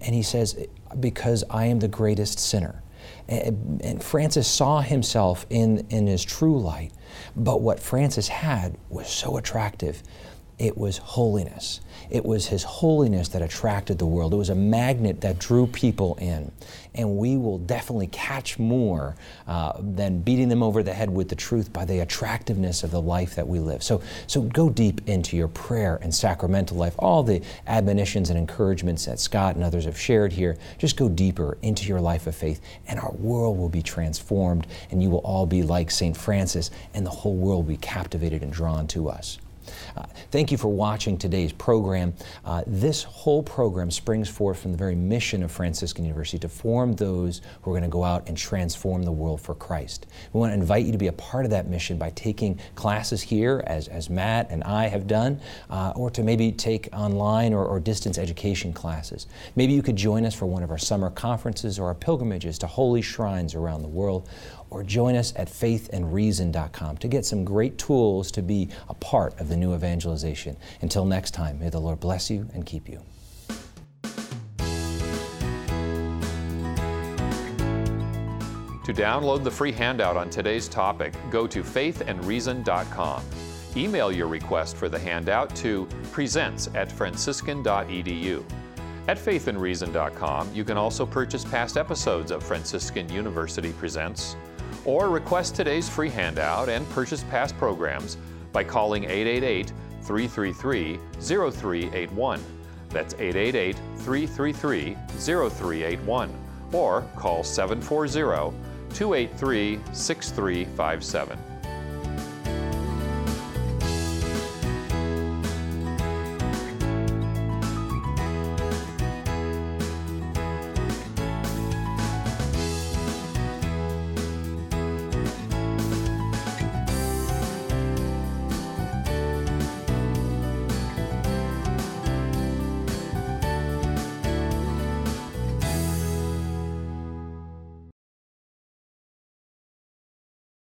And he says, Because I am the greatest sinner. And Francis saw himself in, in his true light. But what Francis had was so attractive. It was holiness. It was His holiness that attracted the world. It was a magnet that drew people in. And we will definitely catch more uh, than beating them over the head with the truth by the attractiveness of the life that we live. So, so go deep into your prayer and sacramental life. All the admonitions and encouragements that Scott and others have shared here, just go deeper into your life of faith, and our world will be transformed, and you will all be like St. Francis, and the whole world will be captivated and drawn to us. Uh, thank you for watching today's program. Uh, this whole program springs forth from the very mission of Franciscan University to form those who are going to go out and transform the world for Christ. We want to invite you to be a part of that mission by taking classes here, as, as Matt and I have done, uh, or to maybe take online or, or distance education classes. Maybe you could join us for one of our summer conferences or our pilgrimages to holy shrines around the world or join us at faithandreason.com to get some great tools to be a part of the new evangelization. Until next time, may the Lord bless you and keep you. To download the free handout on today's topic, go to faithandreason.com. Email your request for the handout to presents at franciscan.edu. At faithandreason.com, you can also purchase past episodes of Franciscan University Presents or request today's free handout and purchase past programs by calling 888 333 0381. That's 888 333 0381 or call 740 283 6357.